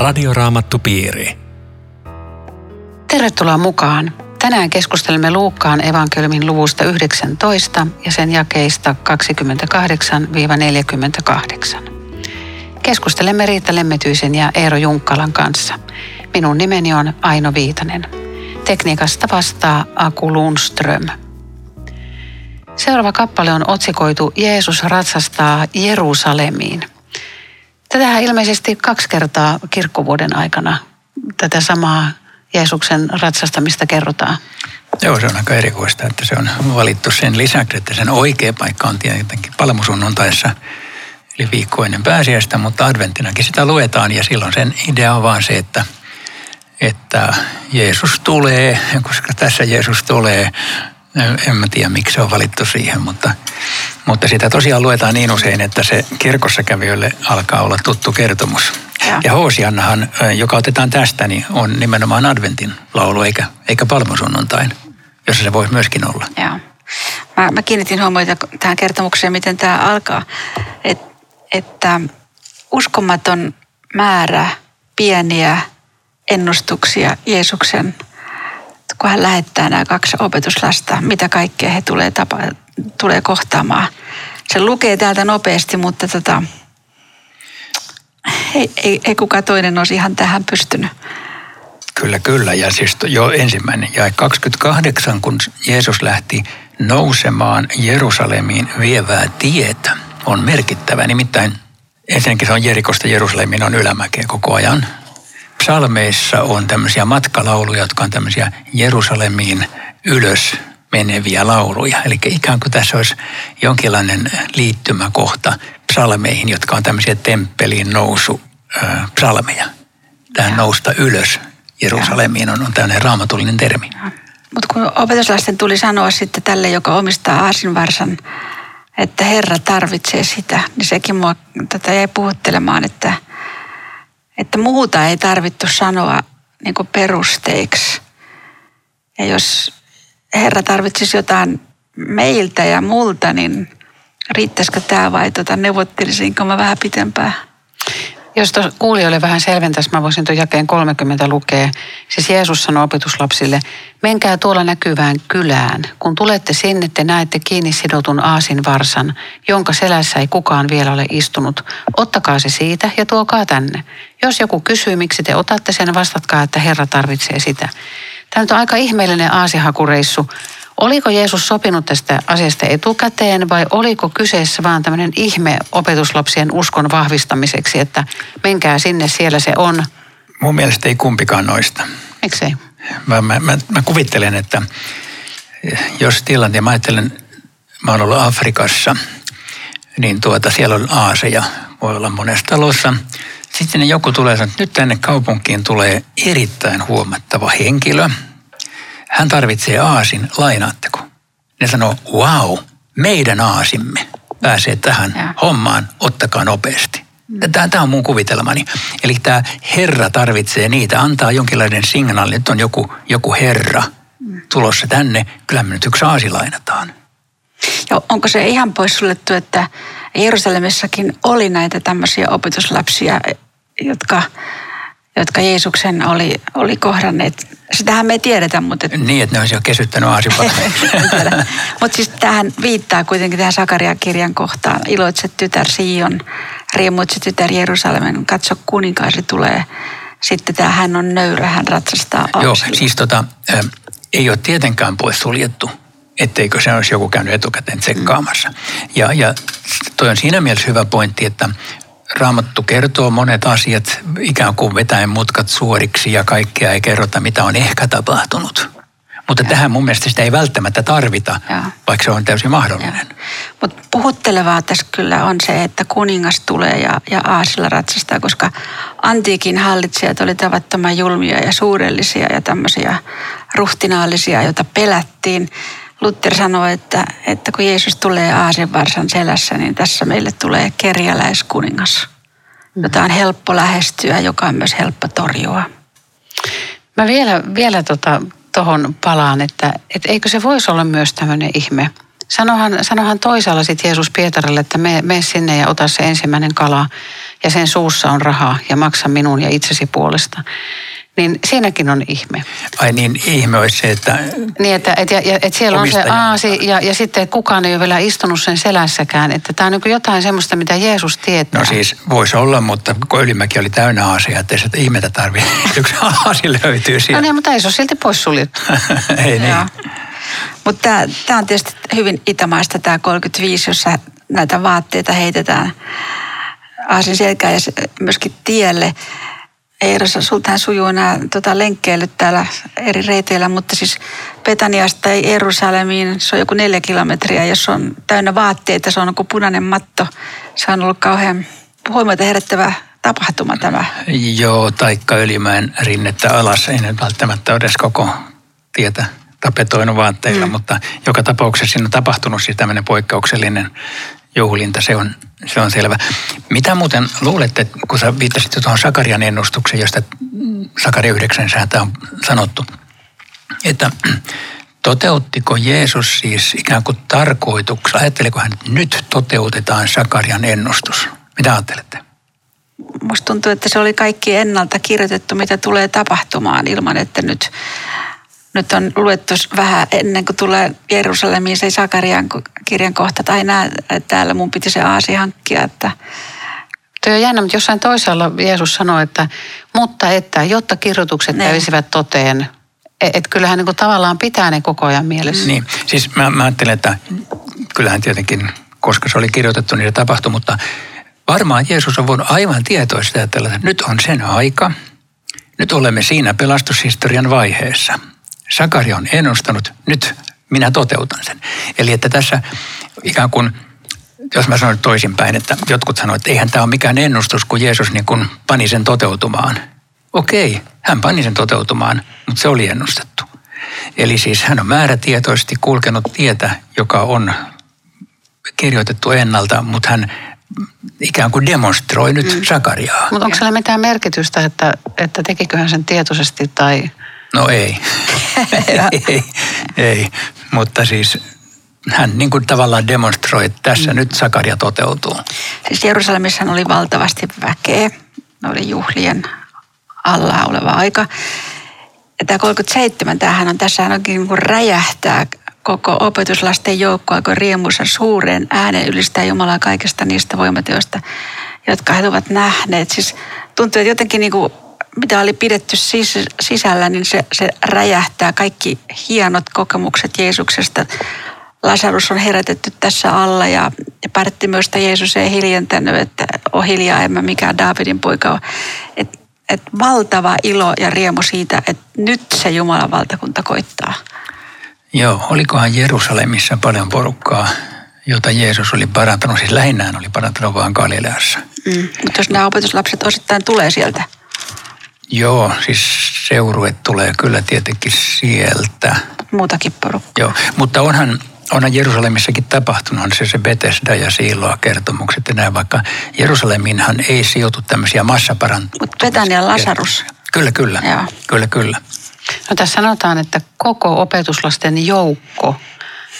Radioraamattupiiri. Tervetuloa mukaan. Tänään keskustelemme Luukkaan evankeliumin luvusta 19 ja sen jakeista 28-48. Keskustelemme Riitta Lemmetyisen ja Eero Junkkalan kanssa. Minun nimeni on Aino Viitanen. Tekniikasta vastaa Aku Lundström. Seuraava kappale on otsikoitu Jeesus ratsastaa Jerusalemiin. Tätähän ilmeisesti kaksi kertaa kirkkovuoden aikana tätä samaa Jeesuksen ratsastamista kerrotaan. Joo, se on aika erikoista, että se on valittu sen lisäksi, että sen oikea paikka on tietenkin palmusunnuntaissa, eli viikko ennen pääsiäistä, mutta adventinakin sitä luetaan ja silloin sen idea on vaan se, että, että Jeesus tulee, koska tässä Jeesus tulee, en mä tiedä miksi se on valittu siihen, mutta, mutta sitä tosiaan luetaan niin usein, että se kirkossa kävijöille alkaa olla tuttu kertomus. Ja, ja Hoosiannahan, joka otetaan tästä, niin on nimenomaan adventin laulu eikä, eikä palmusunnuntain, jossa se voisi myöskin olla. Joo. Mä, mä kiinnitin huomiota tähän kertomukseen, miten tämä alkaa, Et, että uskomaton määrä pieniä ennustuksia Jeesuksen, kun hän lähettää nämä kaksi opetuslasta, mitä kaikkea he tulee, tapa, tulee kohtaamaan. Se lukee täältä nopeasti, mutta tota, ei, ei, ei kukaan toinen olisi ihan tähän pystynyt. Kyllä, kyllä. Ja siis jo ensimmäinen ja 28, kun Jeesus lähti nousemaan Jerusalemiin vievää tietä, on merkittävä. Nimittäin ensinnäkin se on Jerikosta Jerusalemiin on ylämäkeä koko ajan. Psalmeissa on tämmöisiä matkalauluja, jotka on tämmöisiä Jerusalemiin ylös meneviä lauluja. Eli ikään kuin tässä olisi jonkinlainen liittymäkohta psalmeihin, jotka on tämmöisiä temppeliin nousu psalmeja. Tähän nousta ylös Jerusalemiin on, on tämmöinen raamatullinen termi. Mutta kun opetuslasten tuli sanoa sitten tälle, joka omistaa aasinvarsan, että Herra tarvitsee sitä, niin sekin mua tätä jäi puhuttelemaan, että, että muuta ei tarvittu sanoa niin perusteiksi. Ja jos Herra tarvitsisi jotain meiltä ja multa, niin riittäisikö tämä vai tota, neuvottelisinko mä vähän pitempään? Jos tuossa kuulijoille vähän selventäisi, mä voisin tuon jakeen 30 lukea. Siis Jeesus sanoi opetuslapsille, menkää tuolla näkyvään kylään. Kun tulette sinne, te näette kiinni sidotun aasin varsan, jonka selässä ei kukaan vielä ole istunut. Ottakaa se siitä ja tuokaa tänne. Jos joku kysyy, miksi te otatte sen, vastatkaa, että Herra tarvitsee sitä. Tämä on aika ihmeellinen aasihakureissu. Oliko Jeesus sopinut tästä asiasta etukäteen vai oliko kyseessä vaan tämmöinen ihme opetuslapsien uskon vahvistamiseksi, että menkää sinne, siellä se on? Mun mielestä ei kumpikaan noista. Miksei? Mä, mä, mä, mä kuvittelen, että jos tilanteen, mä ajattelen, mä oon ollut Afrikassa, niin tuota, siellä on aaseja, voi olla monessa talossa. Sitten joku tulee sanoa, että nyt tänne kaupunkiin tulee erittäin huomattava henkilö – hän tarvitsee aasin, lainaatteko? Ne sanoo, wow, meidän aasimme pääsee tähän ja. hommaan, ottakaa nopeasti. Tämä, tämä on mun kuvitelmani. Eli tämä Herra tarvitsee niitä, antaa jonkinlainen signaali, että on joku, joku Herra tulossa tänne, kyllä me nyt yksi aasi lainataan. Ja onko se ihan poissuljettu, että Jerusalemissakin oli näitä tämmöisiä opetuslapsia, jotka jotka Jeesuksen oli, oli kohdanneet. Sitähän me ei tiedetä, mutta... Niin, että ne olisi jo kesyttänyt mutta siis tähän viittaa kuitenkin tähän Sakaria-kirjan kohtaan. Iloitse tytär Sion, riemuitse tytär Jerusalemen, katso kuninkaasi tulee. Sitten tämä hän on nöyrä, hän ratsastaa Joo, siis tota, ä, ei ole tietenkään pois suljettu etteikö se olisi joku käynyt etukäteen tsekkaamassa. Ja, ja toi on siinä mielessä hyvä pointti, että Raamattu kertoo monet asiat ikään kuin vetäen mutkat suoriksi ja kaikkea ei kerrota, mitä on ehkä tapahtunut. Mutta ja. tähän mun mielestä sitä ei välttämättä tarvita, ja. vaikka se on täysin mahdollinen. Mutta puhuttelevaa tässä kyllä on se, että kuningas tulee ja, ja aasilla ratsastaa, koska antiikin hallitsijat oli tavattoman julmia ja suurellisia ja tämmöisiä ruhtinaallisia, joita pelättiin. Luther sanoi, että, että kun Jeesus tulee varsan selässä, niin tässä meille tulee kerjäläiskuningas, jota on helppo lähestyä, joka on myös helppo torjua. Mä vielä, vielä tuohon tota, palaan, että, että eikö se voisi olla myös tämmöinen ihme Sanohan, sanohan toisaalla sitten Jeesus Pietarille, että me, me sinne ja ota se ensimmäinen kala ja sen suussa on rahaa ja maksa minun ja itsesi puolesta. Niin siinäkin on ihme. Ai niin, ihme olisi se, että... Niin, että et, ja, et siellä on se aasi ja, ja sitten kukaan ei ole vielä istunut sen selässäkään. Että tämä on niin jotain semmoista, mitä Jeesus tietää. No siis voisi olla, mutta kun Ylimäki oli täynnä aasia, että ei sitä ihmettä tarvitse. Yksi aasi löytyy No sieltä. niin, mutta ei se ole silti poissuljettu. ei niin. Joo. Mutta tämä on tietysti hyvin itämaista tämä 35, jossa näitä vaatteita heitetään aasin selkään ja myöskin tielle. Eerossa sultahan sujuu nämä tota, lenkkeilyt täällä eri reiteillä, mutta siis Petaniasta Jerusalemiin se on joku neljä kilometriä, jos on täynnä vaatteita, se on kuin punainen matto. Se on ollut kauhean huomiota herättävä tapahtuma tämä. Joo, taikka Ylimäen rinnettä alas. Ei nyt välttämättä edes koko tietä tapetoinut vaatteilla, mm. mutta joka tapauksessa siinä on tapahtunut siis tämmöinen poikkeuksellinen juhlinta, se on, se on selvä. Mitä muuten luulette, kun sä viittasit tuohon Sakarian ennustukseen, josta Sakaria 9 säätä on sanottu, että toteuttiko Jeesus siis ikään kuin tarkoituksella, ajatteliko hän, että nyt toteutetaan Sakarian ennustus? Mitä ajattelette? musta tuntuu, että se oli kaikki ennalta kirjoitettu, mitä tulee tapahtumaan ilman, että nyt, nyt on luettu vähän ennen kuin tulee Jerusalemiin se Sakarian kirjan kohta, tai nää, täällä mun piti se aasi hankkia, että Tuo on jännä, mutta jossain toisaalla Jeesus sanoi, että mutta että, jotta kirjoitukset Niin. kävisivät toteen. Että et kyllähän niin kuin tavallaan pitää ne koko ajan mielessä. Niin, siis mä, mä ajattelen, että kyllähän tietenkin, koska se oli kirjoitettu, niin se tapahtui, mutta varmaan Jeesus on voinut aivan tietoisesti ajatella, että nyt on sen aika. Nyt olemme siinä pelastushistorian vaiheessa. Sakaria on ennustanut, nyt minä toteutan sen. Eli että tässä ikään kuin, jos mä sanon toisinpäin, että jotkut sanoivat, että eihän tämä ole mikään ennustus, kun Jeesus niin kuin pani sen toteutumaan. Okei, hän pani sen toteutumaan, mutta se oli ennustettu. Eli siis hän on määrätietoisesti kulkenut tietä, joka on kirjoitettu ennalta, mutta hän ikään kuin demonstroi nyt mm. Sakariaa. Mutta onko sillä mitään merkitystä, että, että tekikö hän sen tietoisesti tai... No ei. ei, ei, mutta siis hän niin kuin tavallaan demonstroi, että tässä mm. nyt Sakaria toteutuu. siis Jerusalemissa oli valtavasti väkeä, ne oli juhlien alla oleva aika. Ja tämä 37, tämähän on, tässä onkin niin kuin räjähtää koko opetuslasten joukko aika riemuisen suuren äänen ylistää Jumalaa kaikesta niistä voimateoista, jotka he ovat nähneet. Siis tuntuu, että jotenkin niin kuin, mitä oli pidetty sis- sisällä, niin se, se räjähtää kaikki hienot kokemukset Jeesuksesta. Lasarus on herätetty tässä alla ja, ja Barttimöstä Jeesus ei hiljentänyt, että on hiljaa, en mä mikään Daavidin poika ole. Et, et valtava ilo ja riemu siitä, että nyt se Jumalan valtakunta koittaa. Joo, olikohan Jerusalemissa paljon porukkaa, jota Jeesus oli parantanut, siis lähinnä hän oli parantanut vaan Galileassa. Mm. Mutta jos nämä opetuslapset osittain tulee sieltä, Joo, siis seurue tulee kyllä tietenkin sieltä. muutakin porukkaa. Joo, mutta onhan, onhan Jerusalemissakin tapahtunut, on se se Bethesda ja Siiloa kertomukset ja näin, vaikka Jerusaleminhan ei sijoitu tämmöisiä massaparantumisia. Mutta Betania Lasarus. Kyllä, kyllä. Joo. Kyllä, kyllä. No tässä sanotaan, että koko opetuslasten joukko,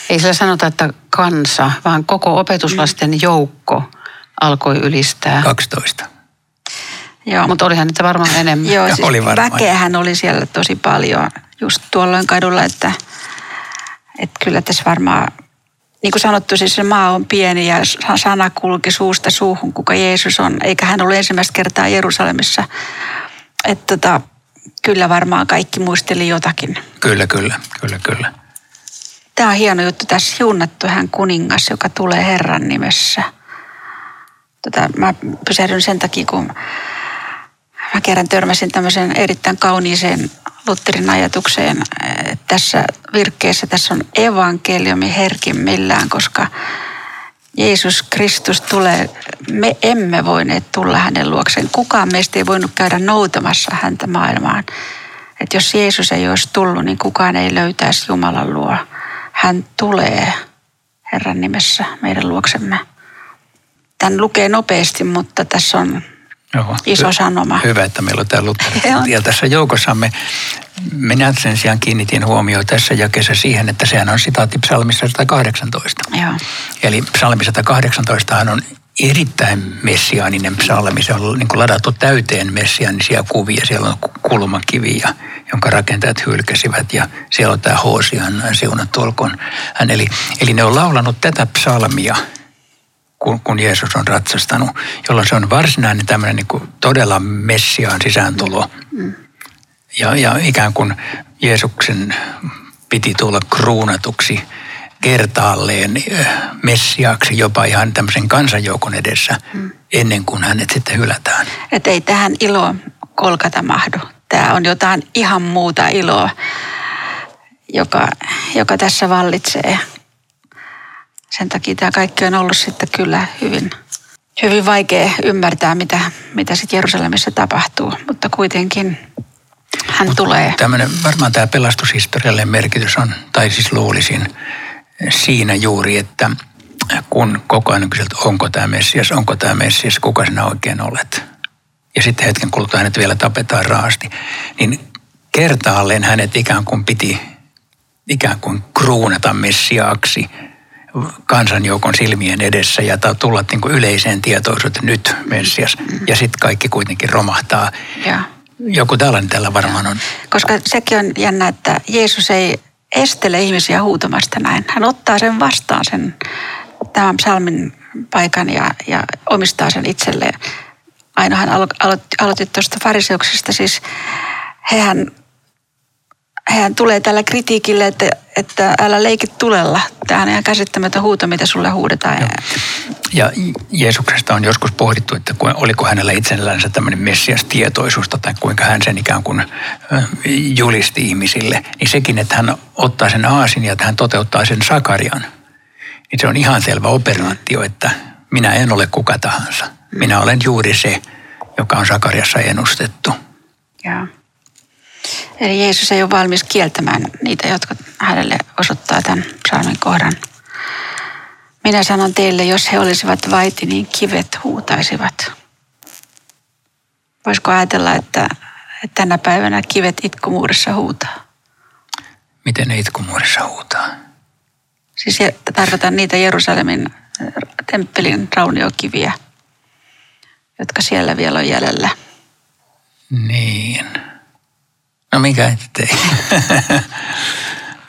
ei sillä sanota, että kansa, vaan koko opetuslasten joukko alkoi ylistää. 12. Joo, Mutta olihan niitä varmaan enemmän. Joo, siis oli varmaan. väkeähän oli siellä tosi paljon just tuolloin kadulla, että, että kyllä tässä varmaan, niin kuin sanottu, siis se maa on pieni ja sa- sana kulki suusta suuhun, kuka Jeesus on, eikä hän ollut ensimmäistä kertaa Jerusalemissa. Että tota, kyllä varmaan kaikki muisteli jotakin. Kyllä, kyllä, kyllä, kyllä. Tämä on hieno juttu, tässä siunattu hän kuningas, joka tulee Herran nimessä. Tota, mä pysähdyn sen takia, kun mä kerran törmäsin tämmöiseen erittäin kauniiseen Lutherin ajatukseen. että Tässä virkkeessä tässä on evankeliumi herkimmillään, koska Jeesus Kristus tulee, me emme voineet tulla hänen luokseen. Kukaan meistä ei voinut käydä noutamassa häntä maailmaan. Että jos Jeesus ei olisi tullut, niin kukaan ei löytäisi Jumalan luo. Hän tulee Herran nimessä meidän luoksemme. Tän lukee nopeasti, mutta tässä on Joo. Iso sanoma. Hyvä, että meillä on. Joo. Ja tässä joukossamme minä sen sijaan kiinnitin huomioon tässä jakeessa siihen, että sehän on sitaatti psalmissa 118. Joo. Eli psalmi 118 on erittäin messiaaninen psalmi. Se on niin kuin ladattu täyteen messiaanisia kuvia. Siellä on kulmakivi, ja- jonka rakentajat hylkäsivät ja siellä on tämä Hoosian siunattu olkoon hän. Eli, eli ne on laulanut tätä psalmia, kun, kun Jeesus on ratsastanut, jolloin se on varsinainen tämmöinen niin kuin todella messiaan sisääntulo. Ja, ja ikään kuin Jeesuksen piti tulla kruunatuksi kertaalleen eh, messiaaksi jopa ihan tämmöisen kansanjoukon edessä ennen kuin hänet sitten hylätään. Että ei tähän ilo kolkata mahdu. Tämä on jotain ihan muuta iloa, joka, joka tässä vallitsee. Sen takia tämä kaikki on ollut sitten kyllä hyvin, hyvin vaikea ymmärtää, mitä, mitä sitten Jerusalemissa tapahtuu. Mutta kuitenkin hän tulee. Tämmöinen, varmaan tämä pelastushistoriallinen merkitys on, tai siis luulisin, siinä juuri, että kun koko ajan kyseltä, onko tämä Messias, onko tämä Messias, kuka sinä oikein olet. Ja sitten hetken kuluttua hänet vielä tapetaan raasti. Niin kertaalleen hänet ikään kuin piti ikään kuin kruunata Messiaaksi kansanjoukon silmien edessä ja tulla niin kuin yleiseen tietoisuuteen, nyt Messias. Ja sitten kaikki kuitenkin romahtaa. Ja. Joku tällainen tällä varmaan on. Koska sekin on jännä, että Jeesus ei estele ihmisiä huutamasta näin. Hän ottaa sen vastaan sen tämän psalmin paikan ja, ja omistaa sen itselleen. Aina hän alo, aloitti, aloitti tuosta fariseuksesta, siis hehän, hehän tulee tällä kritiikille, että, että älä leiki tulella. Tämä on ihan käsittämätön huuto, mitä sulle huudetaan. Ja, Ja Jeesuksesta on joskus pohdittu, että oliko hänellä itsellänsä tämmöinen messias-tietoisuus tai kuinka hän sen ikään kuin julisti ihmisille. Niin sekin, että hän ottaa sen aasin ja että hän toteuttaa sen sakarian, niin se on ihan selvä operaatio, että minä en ole kuka tahansa. Minä olen juuri se, joka on Sakariassa ennustettu. ja. Eli Jeesus ei ole valmis kieltämään niitä, jotka hänelle osoittaa tämän psalmin kohdan. Minä sanon teille, jos he olisivat vaiti, niin kivet huutaisivat. Voisiko ajatella, että, että tänä päivänä kivet itkumuurissa huutaa? Miten ne itkumuurissa huutaa? Siis tarkoitan niitä Jerusalemin temppelin rauniokiviä, jotka siellä vielä on jäljellä. Niin. No mikä ettei.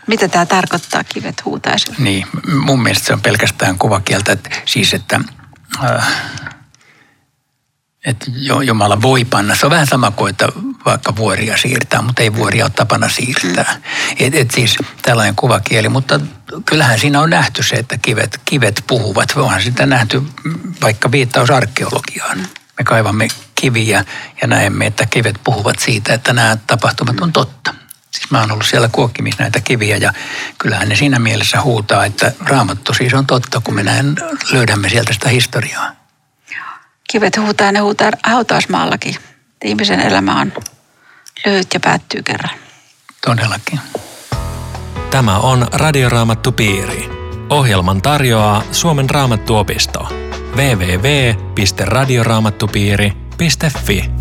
Mitä tämä tarkoittaa, kivet huutaisivat? Niin, mun mielestä se on pelkästään kuvakieltä, että siis että, äh, että Jo- Jumala voi panna. Se on vähän sama kuin, että vaikka vuoria siirtää, mutta ei vuoria ole tapana siirtää. Et, et siis tällainen kuvakieli, mutta kyllähän siinä on nähty se, että kivet, kivet puhuvat. Onhan sitä nähty vaikka viittaus arkeologiaan. Me kaivamme kiviä ja näemme, että kivet puhuvat siitä, että nämä tapahtumat on totta. Siis mä oon ollut siellä kuokkimissa näitä kiviä ja kyllähän ne siinä mielessä huutaa, että raamattu siis on totta, kun me näin löydämme sieltä sitä historiaa. Kivet huutaa, ne huutaa hautausmaallakin. Ihmisen elämä on lyhyt ja päättyy kerran. Todellakin. Tämä on Radioraamattu Piiri. Ohjelman tarjoaa Suomen Raamattuopisto. www.radioraamattupiiri.fi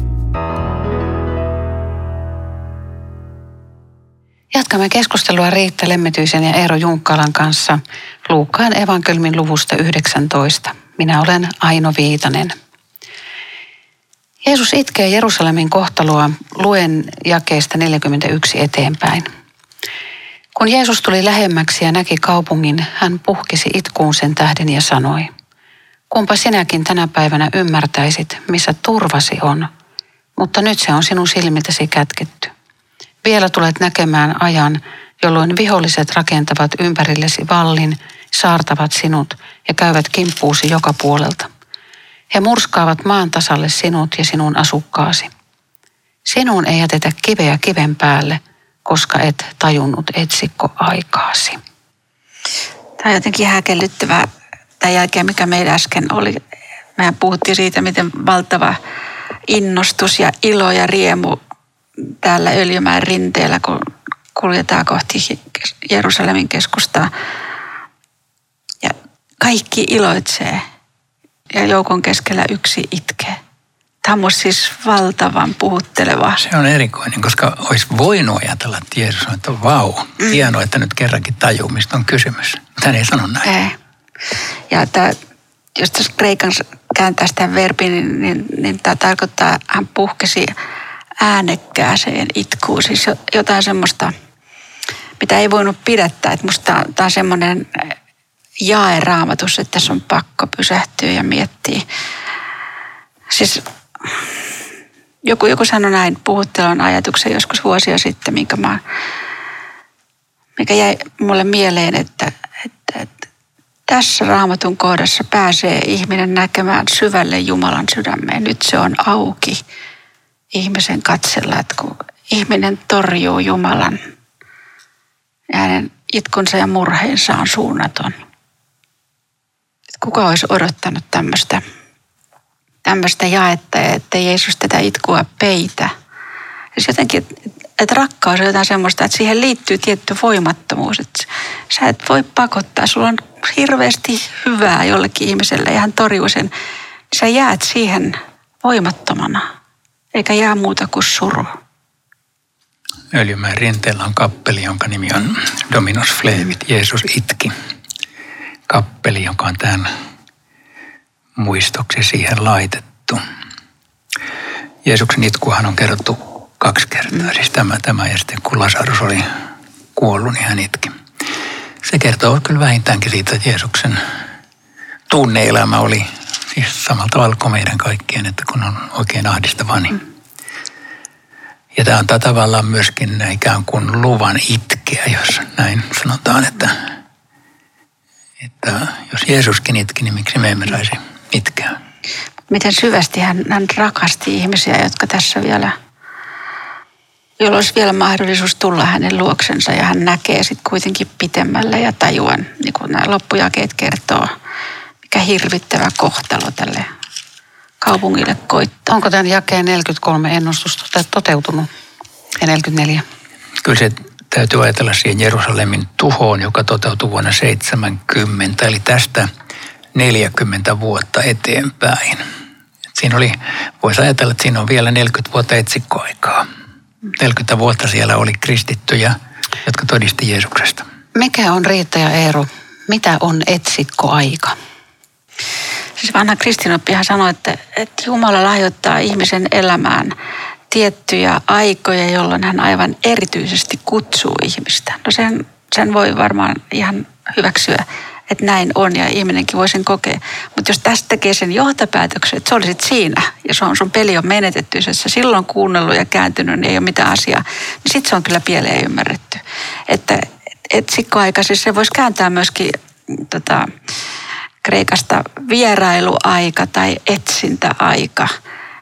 Jatkamme keskustelua Riitta Lemmetyisen ja Eero Junkkalan kanssa Luukkaan evankelmin luvusta 19. Minä olen Aino Viitanen. Jeesus itkee Jerusalemin kohtaloa luen jakeesta 41 eteenpäin. Kun Jeesus tuli lähemmäksi ja näki kaupungin, hän puhkisi itkuun sen tähden ja sanoi, kumpa sinäkin tänä päivänä ymmärtäisit, missä turvasi on, mutta nyt se on sinun silmiltäsi kätketty. Vielä tulet näkemään ajan, jolloin viholliset rakentavat ympärillesi vallin, saartavat sinut ja käyvät kimppuusi joka puolelta. He murskaavat maan tasalle sinut ja sinun asukkaasi. Sinun ei jätetä kiveä kiven päälle, koska et tajunnut etsikko aikaasi. Tämä on jotenkin häkellyttävää. Tämän jälkeen, mikä meillä äsken oli, mehän puhuttiin siitä, miten valtava innostus ja ilo ja riemu täällä Öljymäen rinteellä, kun kuljetaan kohti Jerusalemin keskustaa. Ja kaikki iloitsee ja joukon keskellä yksi itkee. Tämä on siis valtavan puhutteleva. Se on erikoinen, koska olisi voinut ajatella, että Jeesus on, että vau, mm. hienoa, että nyt kerrankin tajuu, mistä on kysymys. Mutta hän ei sano näin. Ei. Ja tämä, jos tässä kreikan kääntää sitä verbi, niin, niin, niin tämä tarkoittaa, hän puhkesi äänekkääseen itkuun. Siis jotain semmoista, mitä ei voinut pidättää. Että musta tämä on semmoinen jae raamatus, että tässä on pakko pysähtyä ja miettiä. Siis joku, joku sanoi näin puhuttelun ajatuksen joskus vuosia sitten, minkä mä, mikä jäi mulle mieleen, että, että, että tässä raamatun kohdassa pääsee ihminen näkemään syvälle Jumalan sydämeen. Nyt se on auki ihmisen katsella, että kun ihminen torjuu Jumalan ja hänen itkunsa ja murheensa on suunnaton. Kuka olisi odottanut tämmöistä tämmöistä jaetta, että Jeesus tätä itkua peitä. Siis jotenkin, että rakkaus on jotain semmoista, että siihen liittyy tietty voimattomuus. Että sä et voi pakottaa, sulla on hirveästi hyvää jollekin ihmiselle ja hän torjuu sen. Sä jäät siihen voimattomana, eikä jää muuta kuin suru. Öljymäen rinteellä on kappeli, jonka nimi on Dominos Flevit, Jeesus itki. Kappeli, joka on täällä muistoksi siihen laitettu. Jeesuksen itkuhan on kerrottu kaksi kertaa. Siis tämä, tämä ja sitten kun Lasarus oli kuollut, niin hän itki. Se kertoo kyllä vähintäänkin siitä, että Jeesuksen tunneelämä oli siis samalla tavalla kuin meidän kaikkien, että kun on oikein ahdistava, niin ja tämä antaa tavallaan myöskin ikään kuin luvan itkeä, jos näin sanotaan, että, että jos Jeesuskin itki, niin miksi me emme saisi itkeä? Miten syvästi hän, hän rakasti ihmisiä, jotka tässä vielä, jolla olisi vielä mahdollisuus tulla hänen luoksensa ja hän näkee sitten kuitenkin pitemmälle ja tajuan, niin kuin nämä loppujakeet kertoo, mikä hirvittävä kohtalo tälle kaupungille koittaa. Onko tämän jakeen 43 ennustus toteutunut ja 44? Kyllä se täytyy ajatella siihen Jerusalemin tuhoon, joka toteutui vuonna 70. Eli tästä 40 vuotta eteenpäin. Siinä oli, voisi ajatella, että siinä on vielä 40 vuotta etsikkoaikaa. 40 vuotta siellä oli kristittyjä, jotka todisti Jeesuksesta. Mikä on Riitta ja Eero? Mitä on etsikkoaika? Siis vanha kristinoppihan sanoi, että, että Jumala lahjoittaa ihmisen elämään tiettyjä aikoja, jolloin hän aivan erityisesti kutsuu ihmistä. No sen, sen voi varmaan ihan hyväksyä että näin on ja ihminenkin voi sen kokea. Mutta jos tästä tekee sen johtopäätöksen, että sä olisit siinä ja se on, sun peli on menetetty, jos sä silloin kuunnellut ja kääntynyt, niin ei ole mitään asiaa, niin sitten se on kyllä pieleen ymmärretty. Että etsikkoaika, siis se voisi kääntää myöskin tota, Kreikasta vierailuaika tai etsintäaika.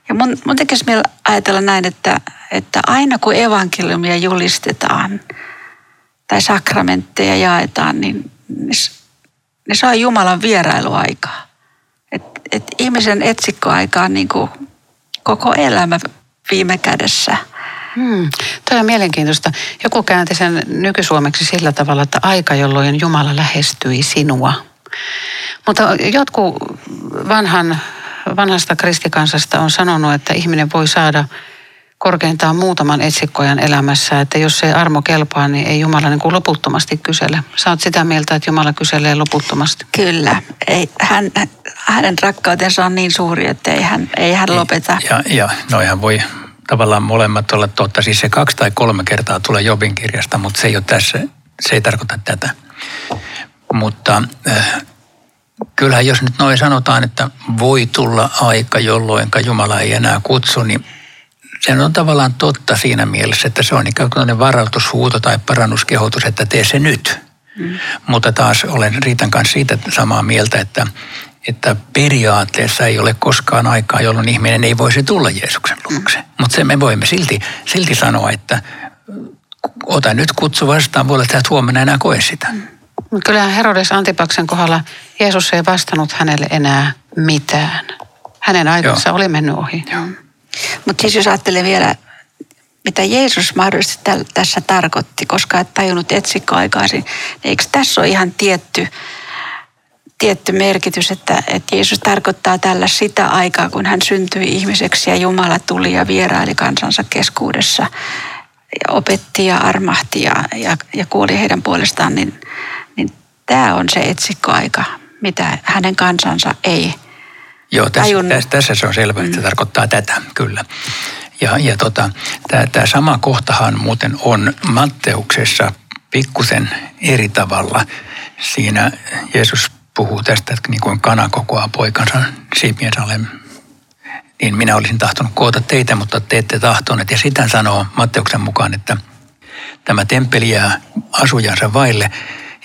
Ja mun, mun tekisi mieli ajatella näin, että, että aina kun evankeliumia julistetaan tai sakramentteja jaetaan, niin, niin ne saa Jumalan vierailuaikaa. Et, et ihmisen etsikkoaika on niin koko elämä viime kädessä. Hmm. Tuo on mielenkiintoista. Joku käänti sen nykysuomeksi sillä tavalla, että aika, jolloin Jumala lähestyi sinua. Mutta jotkut vanhan, vanhasta kristikansasta on sanonut, että ihminen voi saada korkeintaan muutaman etsikkojan elämässä, että jos ei armo kelpaa, niin ei Jumala niin kuin loputtomasti kysele. Sä oot sitä mieltä, että Jumala kyselee loputtomasti. Kyllä. Ei, hän, hänen rakkautensa on niin suuri, että ei hän, ei hän lopeta. Ja, ja noihan voi tavallaan molemmat olla totta. Siis se kaksi tai kolme kertaa tulee Jobin kirjasta, mutta se ei ole tässä, se ei tarkoita tätä. Mutta äh, kyllähän jos nyt noin sanotaan, että voi tulla aika, jolloin Jumala ei enää kutsu, niin se on tavallaan totta siinä mielessä, että se on ikään kuin varautushuuto tai parannuskehotus, että tee se nyt. Mm. Mutta taas olen Riitan kanssa siitä samaa mieltä, että, että periaatteessa ei ole koskaan aikaa, jolloin ihminen ei voisi tulla Jeesuksen luokse. Mm. Mutta se me voimme silti, silti sanoa, että ota nyt kutsu vastaan, voi olla, että et huomenna enää koe sitä. Mm. Kyllähän Herodes Antipaksen kohdalla Jeesus ei vastannut hänelle enää mitään. Hänen aikansa Joo. oli mennyt ohi. Joo. Mutta siis jos ajattelee vielä, mitä Jeesus mahdollisesti täl, tässä tarkoitti, koska et tajunnut etsikkoaikaisin, niin eikö tässä ole ihan tietty, tietty merkitys, että, että Jeesus tarkoittaa tällä sitä aikaa, kun hän syntyi ihmiseksi ja Jumala tuli ja vieraili kansansa keskuudessa ja opetti ja armahti ja, ja, ja kuoli heidän puolestaan, niin, niin tämä on se etsikkoaika, mitä hänen kansansa ei Joo, tässä, tajunnut. tässä, tässä se on selvä, että se tarkoittaa tätä, kyllä. Ja, ja tota, tämä sama kohtahan muuten on Matteuksessa pikkusen eri tavalla. Siinä Jeesus puhuu tästä, että niin kuin kana kokoaa poikansa siipiensä alle, niin minä olisin tahtonut koota teitä, mutta te ette tahtoneet. Ja sitä sanoo Matteuksen mukaan, että tämä temppeli jää asujansa vaille.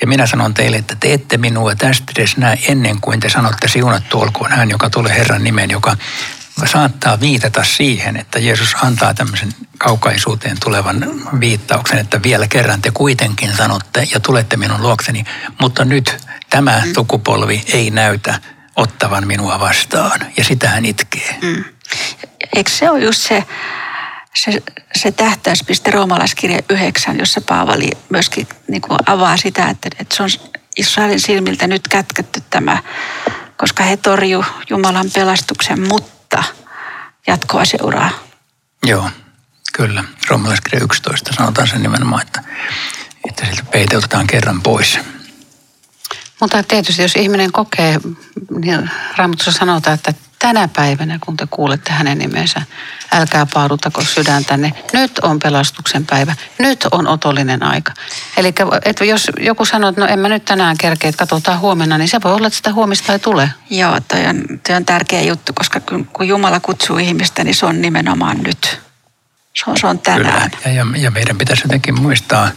Ja minä sanon teille, että te ette minua tästä edes näe ennen kuin te sanotte siunattu olkoon hän, joka tulee Herran nimeen, joka saattaa viitata siihen, että Jeesus antaa tämmöisen kaukaisuuteen tulevan viittauksen, että vielä kerran te kuitenkin sanotte ja tulette minun luokseni, mutta nyt tämä sukupolvi ei näytä ottavan minua vastaan. Ja sitä hän itkee. Mm. Eikö se ole just se, se, se tähtäyspiste roomalaiskirja 9, jossa Paavali myöskin niin kuin avaa sitä, että, että se on Israelin silmiltä nyt kätketty tämä, koska he torju Jumalan pelastuksen, mutta jatkoa seuraa. Joo, kyllä. Roomalaiskirja 11 sanotaan sen nimenomaan, että, että siltä peiteutetaan kerran pois. Mutta tietysti jos ihminen kokee, niin Raamatussa sanotaan, että tänä päivänä, kun te kuulette hänen nimensä, älkää paaduttako sydäntänne. Nyt on pelastuksen päivä. Nyt on otollinen aika. Eli että jos joku sanoo, että no en mä nyt tänään kerkeä, että katsotaan huomenna, niin se voi olla, että sitä huomista ei tule. Joo, toi on, toi on tärkeä juttu, koska kun, kun Jumala kutsuu ihmistä, niin se on nimenomaan nyt. Se on, se on tänään. Kyllä. Ja, ja, ja meidän pitäisi jotenkin muistaa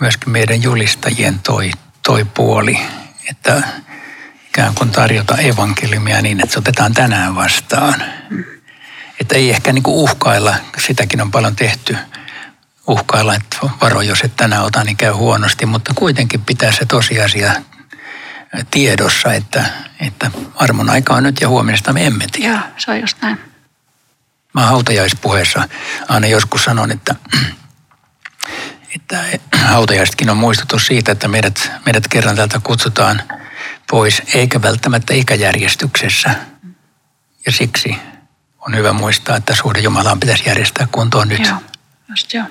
myöskin meidän julistajien toi, toi puoli, että ikään kuin tarjota evankeliumia niin, että se otetaan tänään vastaan. Että ei ehkä niin kuin uhkailla, sitäkin on paljon tehty, uhkailla, että varo, jos et tänään ota, niin käy huonosti, mutta kuitenkin pitää se tosiasia tiedossa, että, että armon aika on nyt ja huomenesta me emme tiedä. Joo, se on just näin. Mä hautajaispuheessa aina joskus sanon, että, että hautajaisetkin on muistutus siitä, että meidät, meidät kerran täältä kutsutaan pois, eikä välttämättä ikäjärjestyksessä. Ja siksi on hyvä muistaa, että suhde Jumalaan pitäisi järjestää kuntoon nyt. Joo, just joo.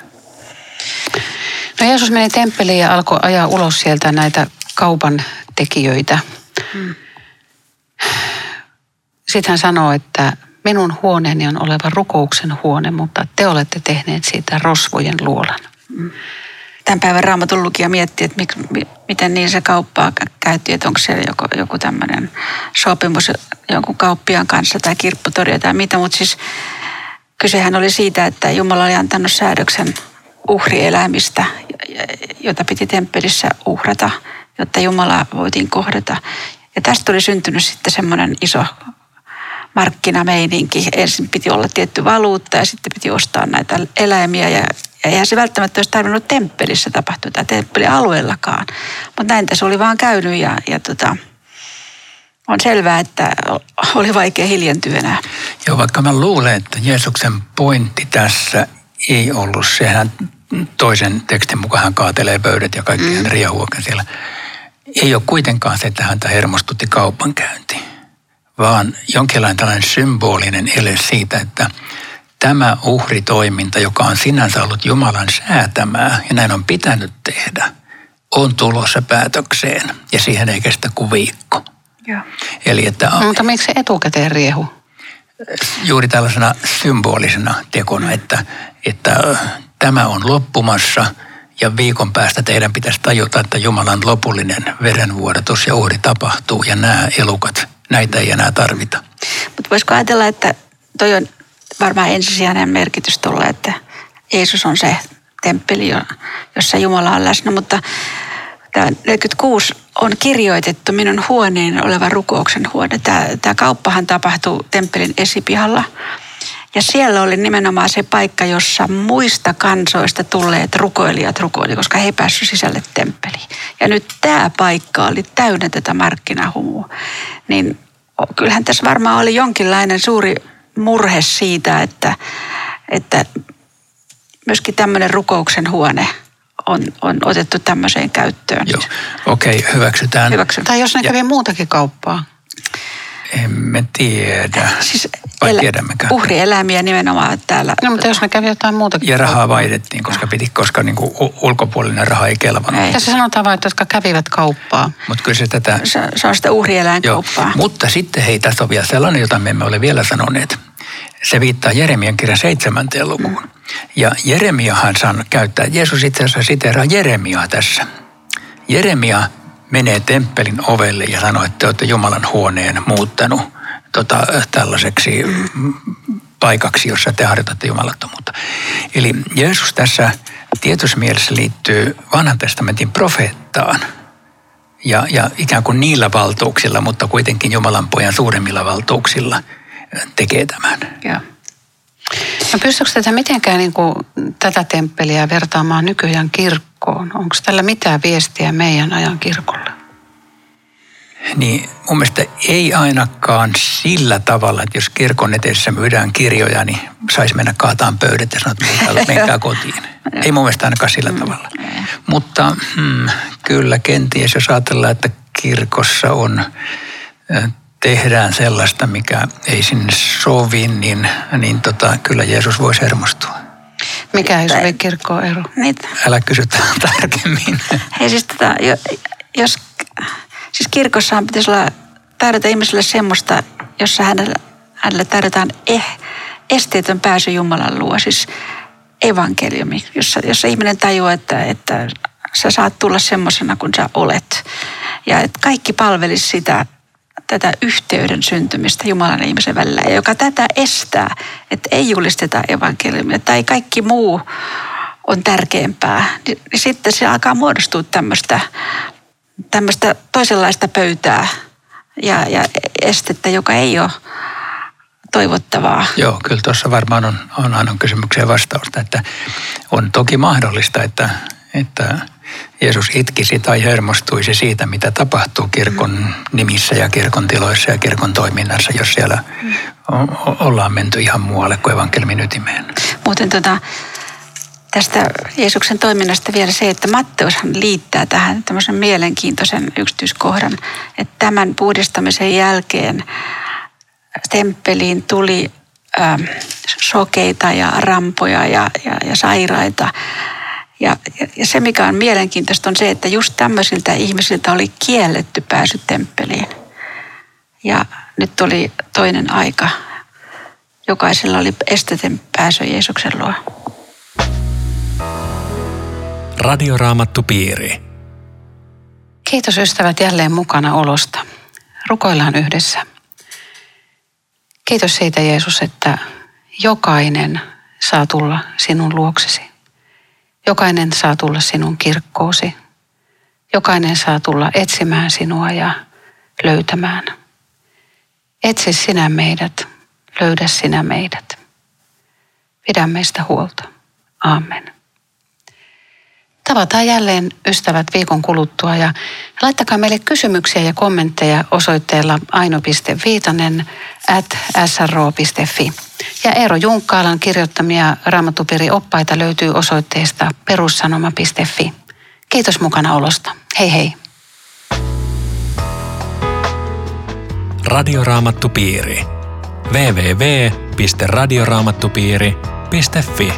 No Jeesus meni temppeliin ja alkoi ajaa ulos sieltä näitä kaupan tekijöitä. Mm. Sitten hän sanoo, että minun huoneeni on oleva rukouksen huone, mutta te olette tehneet siitä rosvojen luolan. Tämän päivän raamatun lukija miettii, että mik, mi, miten niin se kauppaa käytti, että onko siellä joku, joku tämmöinen sopimus jonkun kauppiaan kanssa tai kirpputoria tai mitä, mutta siis kysehän oli siitä, että Jumala oli antanut säädöksen uhrieläimistä, jota piti temppelissä uhrata, jotta Jumala voitiin kohdata. Ja tästä oli syntynyt sitten semmoinen iso markkinameininki. Ensin piti olla tietty valuutta ja sitten piti ostaa näitä eläimiä ja ja eihän se välttämättä olisi tarvinnut temppelissä tapahtua tai temppelialueellakaan. Mutta näin tässä oli vaan käynyt ja, ja tota, on selvää, että oli vaikea hiljentyä enää. Joo, vaikka mä luulen, että Jeesuksen pointti tässä ei ollut se, hän toisen tekstin mukaan hän kaatelee pöydät ja kaikki mm. hän siellä. Ei ole kuitenkaan se, että häntä hermostutti kaupankäynti, vaan jonkinlainen tällainen symbolinen ele siitä, että tämä uhritoiminta, joka on sinänsä ollut Jumalan säätämää ja näin on pitänyt tehdä, on tulossa päätökseen ja siihen ei kestä kuin viikko. Joo. Eli että No, mutta miksi se etukäteen riehu? juuri tällaisena symbolisena tekona, että, että tämä on loppumassa ja viikon päästä teidän pitäisi tajuta, että Jumalan lopullinen verenvuodatus ja uhri tapahtuu ja nämä elukat, näitä ei enää tarvita. Mutta voisiko ajatella, että toi on varmaan ensisijainen merkitys tuolle, että Jeesus on se temppeli, jossa Jumala on läsnä, mutta tämä 46 on kirjoitettu minun huoneen oleva rukouksen huone. Tämä, tämä kauppahan tapahtui temppelin esipihalla. Ja siellä oli nimenomaan se paikka, jossa muista kansoista tulleet rukoilijat rukoili, koska he päässyt sisälle temppeliin. Ja nyt tämä paikka oli täynnä tätä markkinahumua. Niin kyllähän tässä varmaan oli jonkinlainen suuri murhe siitä, että, että myöskin tämmöinen rukouksen huone on, on otettu tämmöiseen käyttöön. Joo, okei, okay, hyväksytään. Hyväksyn. Tai jos ne kävi muutakin kauppaa. Emme tiedä. Siis Vai elä- tiedämmekään? uhrieläimiä nimenomaan täällä. No, mutta jos ne kävi jotain muutakin Ja rahaa vaihdettiin, koska, piti, koska niin kuin ulkopuolinen raha ei kelvannut. Ei. Tässä sanotaan vain, että jotka kävivät kauppaa. Mutta kyllä se tätä... Se, se on sitä Joo. uhrieläinkauppaa. Mutta sitten hei, tässä on vielä sellainen, jota me emme ole vielä sanoneet. Se viittaa Jeremian kirjan seitsemänteen lukuun. Ja Jeremiahan san käyttää, Jeesus itse asiassa siteeraa Jeremiaa tässä. Jeremia menee temppelin ovelle ja sanoo, että te olette Jumalan huoneen muuttanut tota, tällaiseksi mm, paikaksi, jossa te harjoitatte jumalattomuutta. Eli Jeesus tässä tietyssä mielessä liittyy vanhan testamentin profeettaan ja, ja ikään kuin niillä valtuuksilla, mutta kuitenkin Jumalan pojan suuremmilla valtuuksilla tekee tämän. Joo. No pystyykö tätä mitenkään niin kuin, tätä temppeliä vertaamaan nykyajan kirkkoon? Onko tällä mitään viestiä meidän ajan kirkolle? Niin mun mielestä ei ainakaan sillä tavalla, että jos kirkon eteessä myydään kirjoja, niin saisi mennä kaataan pöydät ja sanoa, että menkää, kotiin. Ei mun mielestä ainakaan sillä tavalla. Mutta hmm, kyllä kenties, jos ajatellaan, että kirkossa on, tehdään sellaista, mikä ei sinne sovi, niin, niin tota, kyllä Jeesus voisi hermostua. Mikä ei sovi kirkkoon ero? Niitä. Älä kysy tarkemmin. Hei siis tota, jo- jos, siis kirkossahan pitäisi olla tarjota ihmiselle semmoista, jossa hänelle, hänelle tarjotaan eh, esteetön pääsy Jumalan luo, siis evankeliumi, jossa, jossa ihminen tajuaa, että, että sä saat tulla semmoisena kuin sä olet. Ja että kaikki palvelisi sitä, tätä yhteyden syntymistä Jumalan ja ihmisen välillä, ja joka tätä estää, että ei julisteta evankeliumia tai kaikki muu on tärkeämpää, niin niin sitten se alkaa muodostua tämmöistä, tämmöistä toisenlaista pöytää ja, ja estettä, joka ei ole toivottavaa. Joo, kyllä tuossa varmaan on, on Anon kysymykseen vastausta, että on toki mahdollista, että, että Jeesus itkisi tai hermostuisi siitä, mitä tapahtuu kirkon nimissä ja kirkon tiloissa ja kirkon toiminnassa, jos siellä ollaan menty ihan muualle kuin evankelmin ytimeen. Muuten tota, tästä Jeesuksen toiminnasta vielä se, että Matteushan liittää tähän tämmöisen mielenkiintoisen yksityiskohdan, että tämän puhdistamisen jälkeen temppeliin tuli ähm, sokeita ja rampoja ja, ja, ja sairaita. Ja, ja- ja se, mikä on mielenkiintoista, on se, että just tämmöisiltä ihmisiltä oli kielletty pääsy temppeliin. Ja nyt tuli toinen aika. Jokaisella oli estetön pääsy Jeesuksen luo. Radioraamattu piiri. Kiitos ystävät jälleen mukana olosta. Rukoillaan yhdessä. Kiitos siitä Jeesus, että jokainen saa tulla sinun luoksesi. Jokainen saa tulla sinun kirkkoosi. Jokainen saa tulla etsimään sinua ja löytämään. Etsi sinä meidät, löydä sinä meidät. Pidä meistä huolta. Amen. Tavataan jälleen ystävät viikon kuluttua ja laittakaa meille kysymyksiä ja kommentteja osoitteella aino.viitanen at sro.fi. Ja Eero Junkkaalan kirjoittamia raamatupiri-oppaita löytyy osoitteesta perussanoma.fi. Kiitos mukana olosta. Hei hei. Radioraamattu piiri. www.radioraamattupiiri.fi